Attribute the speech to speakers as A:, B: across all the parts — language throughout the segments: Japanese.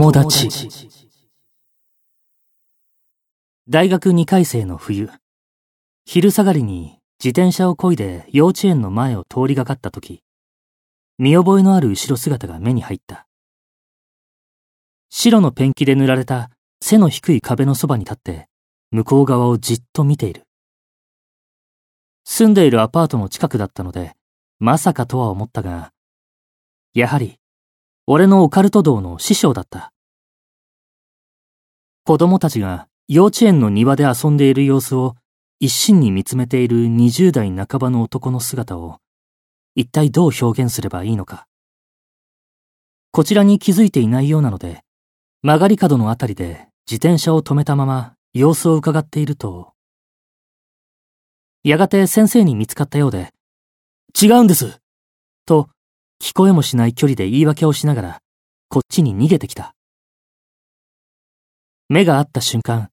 A: 友達。大学2回生の冬、昼下がりに自転車を漕いで幼稚園の前を通りがかった時、見覚えのある後ろ姿が目に入った。白のペンキで塗られた背の低い壁のそばに立って向こう側をじっと見ている。住んでいるアパートの近くだったので、まさかとは思ったが、やはり、俺のオカルト道の師匠だった。子供たちが幼稚園の庭で遊んでいる様子を一心に見つめている20代半ばの男の姿を、一体どう表現すればいいのか。こちらに気づいていないようなので、曲がり角のあたりで自転車を止めたまま様子を伺っていると、やがて先生に見つかったようで、違うんですと、聞こえもしない距離で言い訳をしながら、こっちに逃げてきた。目が合った瞬間、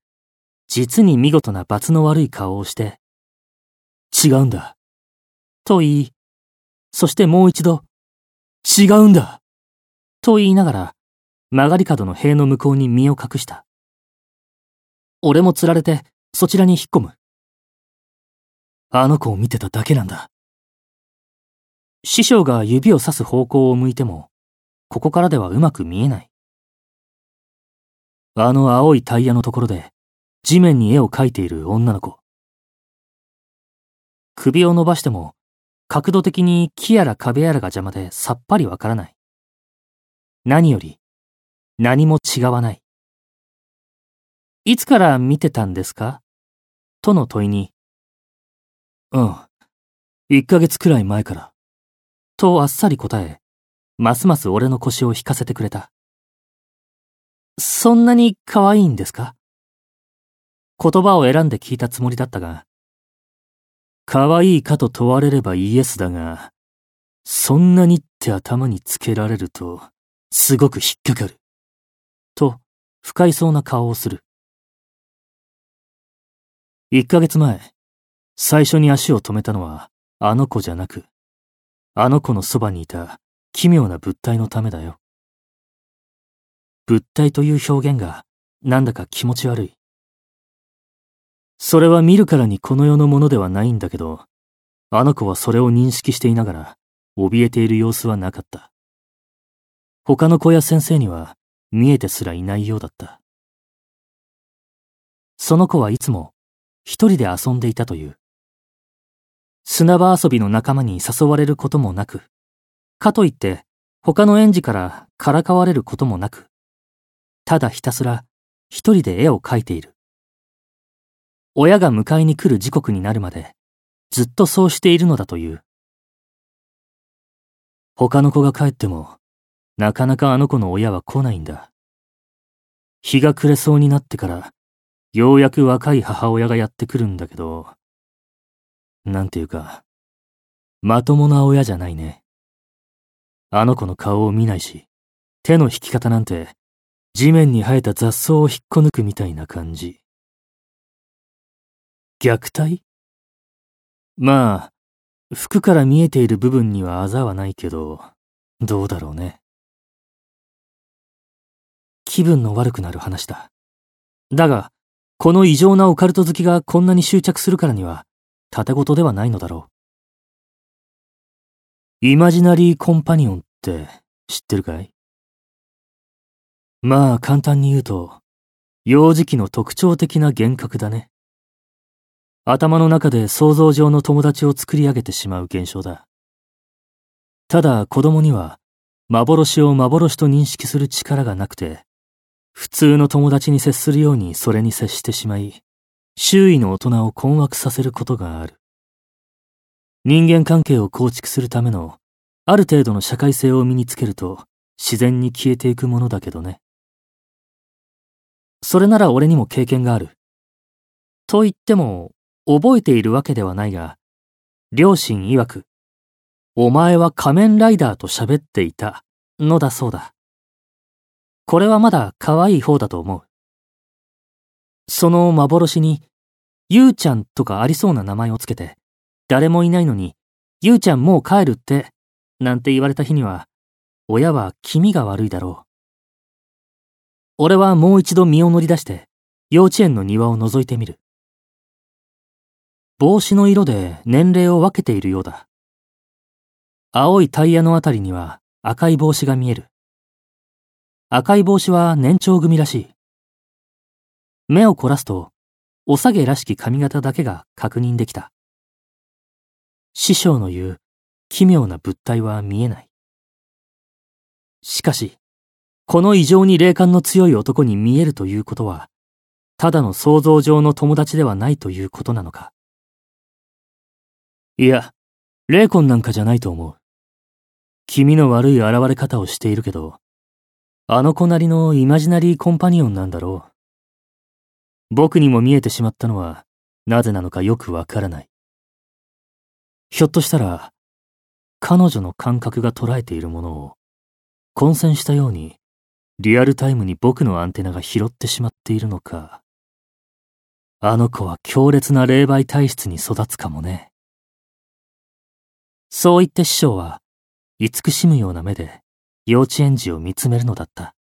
A: 実に見事な罰の悪い顔をして、違うんだ。と言い、そしてもう一度、違うんだ。と言いながら、曲がり角の塀の向こうに身を隠した。俺も釣られて、そちらに引っ込む。あの子を見てただけなんだ。師匠が指をさす方向を向いても、ここからではうまく見えない。あの青いタイヤのところで、地面に絵を描いている女の子。首を伸ばしても、角度的に木やら壁やらが邪魔でさっぱりわからない。何より、何も違わない。いつから見てたんですか？との問いに、うん。一ヶ月くらい前から。とあっさり答え、ますます俺の腰を引かせてくれた。そんなに可愛いんですか？言葉を選んで聞いたつもりだったが、可愛いかと問われればイエスだが、そんなにって頭につけられると、すごく引っかかる。と、不快そうな顔をする。一ヶ月前、最初に足を止めたのはあの子じゃなく、あの子のそばにいた奇妙な物体のためだよ。物体という表現がなんだか気持ち悪い。それは見るからにこの世のものではないんだけど、あの子はそれを認識していながら、怯えている様子はなかった。他の子や先生には見えてすらいないようだった。その子はいつも一人で遊んでいたという。砂場遊びの仲間に誘われることもなく、かといって他の園児からからかわれることもなく、ただひたすら一人で絵を描いている。親が迎えに来る時刻になるまでずっとそうしているのだという。他の子が帰っても、なかなかあの子の親は来ないんだ。日が暮れそうになってから、ようやく若い母親がやってくるんだけど、なんていうか、まともな親じゃないね。あの子の顔を見ないし、手の引き方なんて、地面に生えた雑草を引っこ抜くみたいな感じ。虐待？まあ、服から見えている部分にはあざはないけど、どうだろうね。気分の悪くなる話だ。だが、この異常なオカルト好きがこんなに執着するからには、盾事ではないのだろう。イマジナリーコンパニオンって知ってるかい？まあ簡単に言うと、幼児期の特徴的な幻覚だね。頭の中で想像上の友達を作り上げてしまう現象だ。ただ子供には幻を幻と認識する力がなくて、普通の友達に接するようにそれに接してしまい、周囲の大人を困惑させることがある。人間関係を構築するための、ある程度の社会性を身につけると、自然に消えていくものだけどね。それなら俺にも経験がある。と言っても、覚えているわけではないが、両親曰く、お前は仮面ライダーと喋っていた、のだそうだ。これはまだ可愛い方だと思う。その幻に、ゆうちゃんとかありそうな名前をつけて、誰もいないのに、ゆうちゃんもう帰るって、なんて言われた日には、親は気味が悪いだろう。俺はもう一度身を乗り出して幼稚園の庭を覗いてみる。帽子の色で年齢を分けているようだ。青いタイヤのあたりには赤い帽子が見える。赤い帽子は年長組らしい。目を凝らすと、おさげらしき髪型だけが確認できた。師匠の言う奇妙な物体は見えない。しかし、この異常に霊感の強い男に見えるということは、ただの想像上の友達ではないということなのか。いや、霊魂なんかじゃないと思う。気味の悪い現れ方をしているけど、あの子なりのイマジナリーコンパニオンなんだろう。僕にも見えてしまったのは、なぜなのかよくわからない。ひょっとしたら、彼女の感覚が捉えているものを、混戦したように、リアルタイムに僕のアンテナが拾ってしまっているのか。あの子は強烈な霊媒体質に育つかもね。そう言って師匠は、慈しむような目で幼稚園児を見つめるのだった。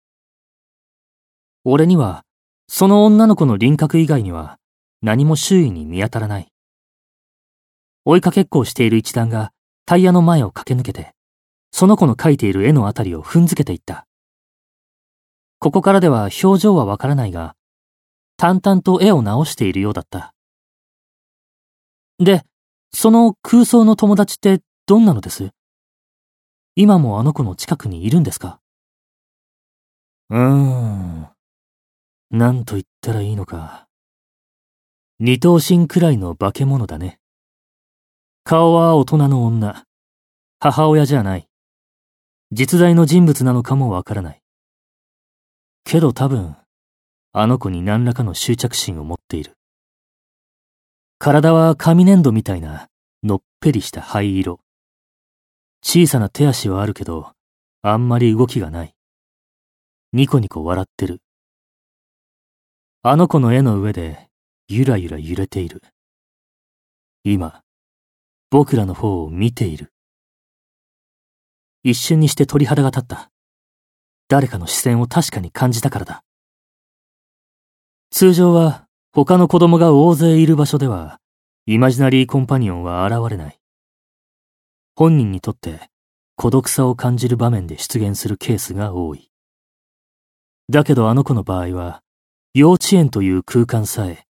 A: 俺には、その女の子の輪郭以外には何も周囲に見当たらない。追いかけっこをしている一団がタイヤの前を駆け抜けて、その子の描いている絵のあたりを踏んづけていった。ここからでは表情はわからないが、淡々と絵を直しているようだった。で、その空想の友達ってどんなのです？今もあの子の近くにいるんですか？うーん。なんと言ったらいいのか。二頭身くらいの化け物だね。顔は大人の女。母親じゃない。実在の人物なのかもわからない。けど多分、あの子に何らかの執着心を持っている。体は紙粘土みたいな、のっぺりした灰色。小さな手足はあるけど、あんまり動きがない。ニコニコ笑ってる。あの子の絵の上で、ゆらゆら揺れている。今、僕らの方を見ている。一瞬にして鳥肌が立った。誰かの視線を確かに感じたからだ。通常は、他の子供が大勢いる場所では、イマジナリーコンパニオンは現れない。本人にとって孤独さを感じる場面で出現するケースが多い。だけどあの子の場合は、幼稚園という空間さえ、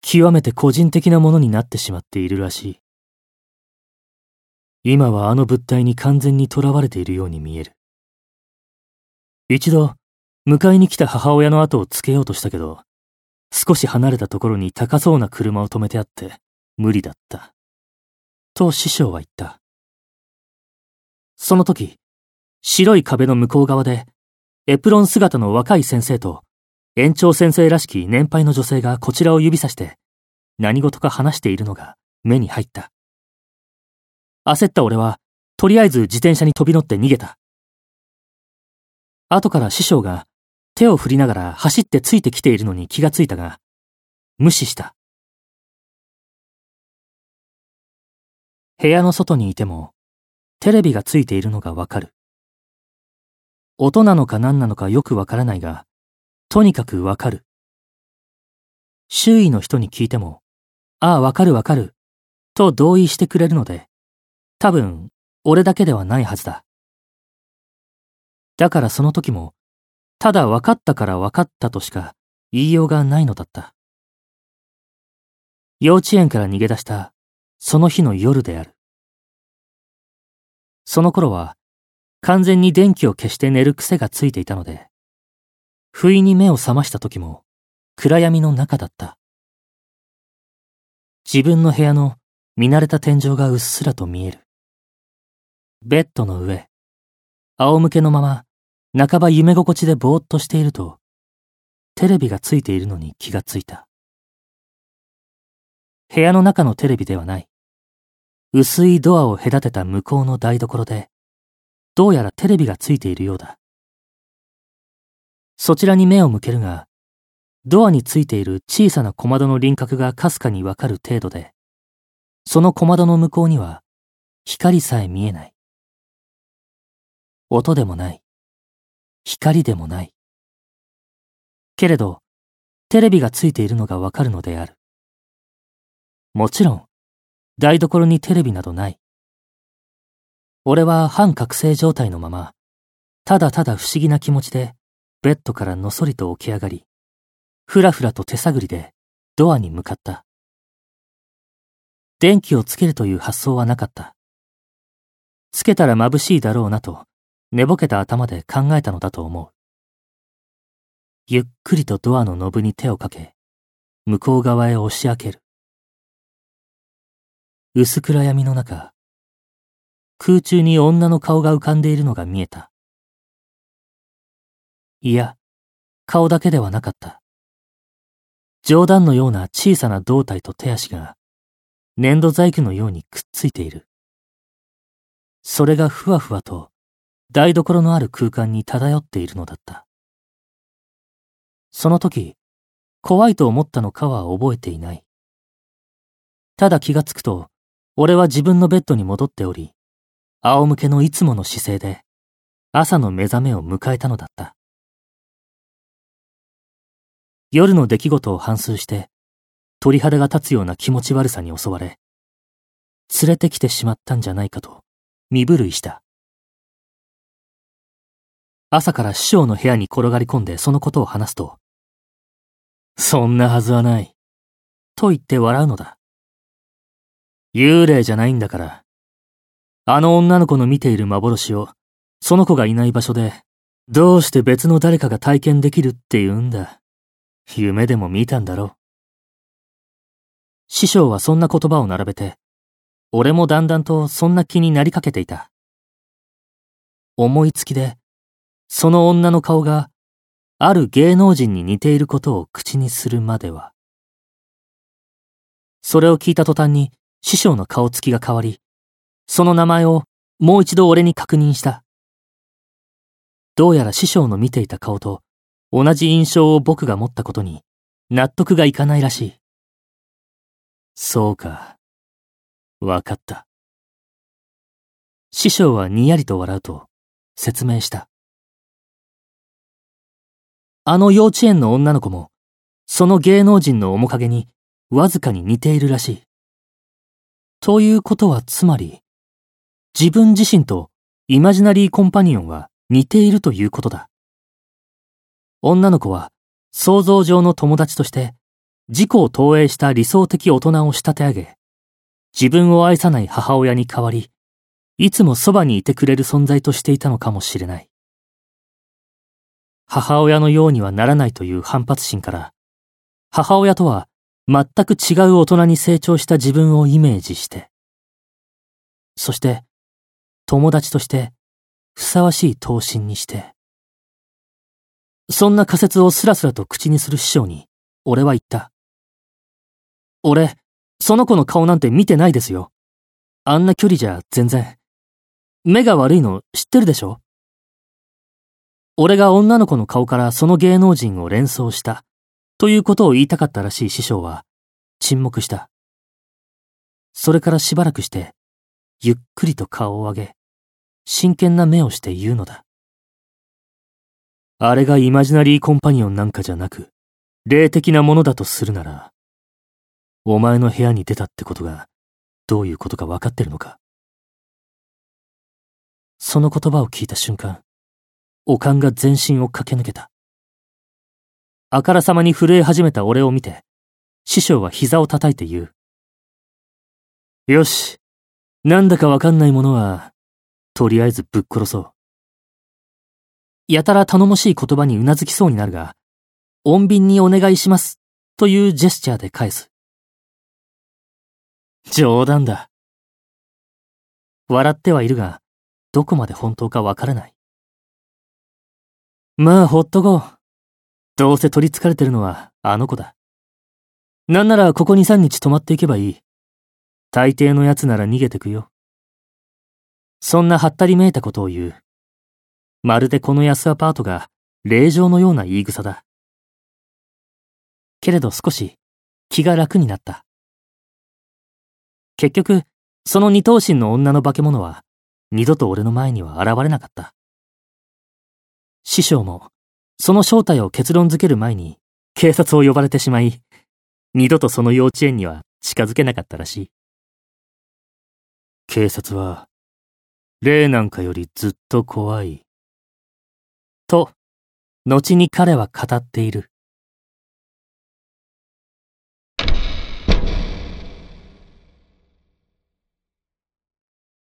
A: 極めて個人的なものになってしまっているらしい。今はあの物体に完全に囚われているように見える。一度、迎えに来た母親の後をつけようとしたけど、少し離れたところに高そうな車を止めてあって、無理だった。と師匠は言った。その時、白い壁の向こう側で、エプロン姿の若い先生と、園長先生らしき年配の女性がこちらを指さして、何事か話しているのが目に入った。焦った俺は、とりあえず自転車に飛び乗って逃げた。後から師匠が手を振りながら走ってついてきているのに気がついたが、無視した。部屋の外にいても、テレビがついているのがわかる。音なのか何なのかよくわからないが、とにかくわかる。周囲の人に聞いても、ああ、わかるわかる、と同意してくれるので、多分、俺だけではないはずだ。だからその時も、ただ分かったから分かったとしか言いようがないのだった。幼稚園から逃げ出したその日の夜である。その頃は、完全に電気を消して寝る癖がついていたので、不意に目を覚ました時も、暗闇の中だった。自分の部屋の見慣れた天井がうっすらと見える。ベッドの上、仰向けのまま、半ば夢心地でぼーっとしていると、テレビがついているのに気がついた。部屋の中のテレビではない。薄いドアを隔てた向こうの台所で、どうやらテレビがついているようだ。そちらに目を向けるが、ドアについている小さな小窓の輪郭がかすかにわかる程度で、その小窓の向こうには光さえ見えない。音でもない。光でもない。けれど、テレビがついているのがわかるのである。もちろん、台所にテレビなどない。俺は半覚醒状態のまま、ただただ不思議な気持ちで、ベッドからのそりと起き上がり、ふらふらと手探りでドアに向かった。電気をつけるという発想はなかった。つけたら眩しいだろうなと、寝ぼけた頭で考えたのだと思う。ゆっくりとドアのノブに手をかけ、向こう側へ押し開ける。薄暗闇の中、空中に女の顔が浮かんでいるのが見えた。いや、顔だけではなかった。冗談のような小さな胴体と手足が粘土細工のようにくっついている。それがふわふわと台所のある空間に漂っているのだった。その時、怖いと思ったのかは覚えていない。ただ気がつくと、俺は自分のベッドに戻っており、仰向けのいつもの姿勢で、朝の目覚めを迎えたのだった。夜の出来事を反芻して、鳥肌が立つような気持ち悪さに襲われ、連れてきてしまったんじゃないかと身震いした。朝から師匠の部屋に転がり込んでそのことを話すと、そんなはずはない。と言って笑うのだ。幽霊じゃないんだから。あの女の子の見ている幻を、その子がいない場所で、どうして別の誰かが体験できるって言うんだ。夢でも見たんだろう。師匠はそんな言葉を並べて、俺もだんだんとそんな気になりかけていた。思いつきで、その女の顔が、ある芸能人に似ていることを口にするまでは。それを聞いた途端に師匠の顔つきが変わり、その名前をもう一度俺に確認した。どうやら師匠の見ていた顔と同じ印象を僕が持ったことに納得がいかないらしい。そうか。わかった。師匠はにやりと笑うと説明した。あの幼稚園の女の子も、その芸能人の面影にわずかに似ているらしい。ということはつまり、自分自身とイマジナリーコンパニオンは似ているということだ。女の子は想像上の友達として自己を投影した理想的大人を仕立て上げ、自分を愛さない母親に代わり、いつもそばにいてくれる存在としていたのかもしれない。母親のようにはならないという反発心から、母親とは全く違う大人に成長した自分をイメージして、そして友達としてふさわしい等身にして、そんな仮説をスラスラと口にする師匠に、俺は言った。俺、その子の顔なんて見てないですよ。あんな距離じゃ全然。目が悪いの知ってるでしょ？俺が女の子の顔からその芸能人を連想した、ということを言いたかったらしい師匠は、沈黙した。それからしばらくして、ゆっくりと顔を上げ、真剣な目をして言うのだ。あれがイマジナリーコンパニオンなんかじゃなく、霊的なものだとするなら、お前の部屋に出たってことが、どういうことか分かってるのか。その言葉を聞いた瞬間、おかんが全身を駆け抜けた。あからさまに震え始めた俺を見て、師匠は膝を叩いて言う。よし、なんだかわかんないものは、とりあえずぶっ殺そう。やたら頼もしい言葉にうなずきそうになるが、穏便にお願いします、というジェスチャーで返す。冗談だ。笑ってはいるが、どこまで本当かわからない。まあ、ほっとこう。どうせ取り憑かれてるのはあの子だ。なんならここ2、3日泊まっていけばいい。大抵の奴なら逃げてくよ。そんなはったりめいたことを言う。まるでこの安アパートが霊場のような言い草だ。けれど少し気が楽になった。結局、その二頭身の女の化け物は、二度と俺の前には現れなかった。師匠も、その正体を結論づける前に、警察を呼ばれてしまい、二度とその幼稚園には近づけなかったらしい。警察は、霊なんかよりずっと怖い、と、後に彼は語っている。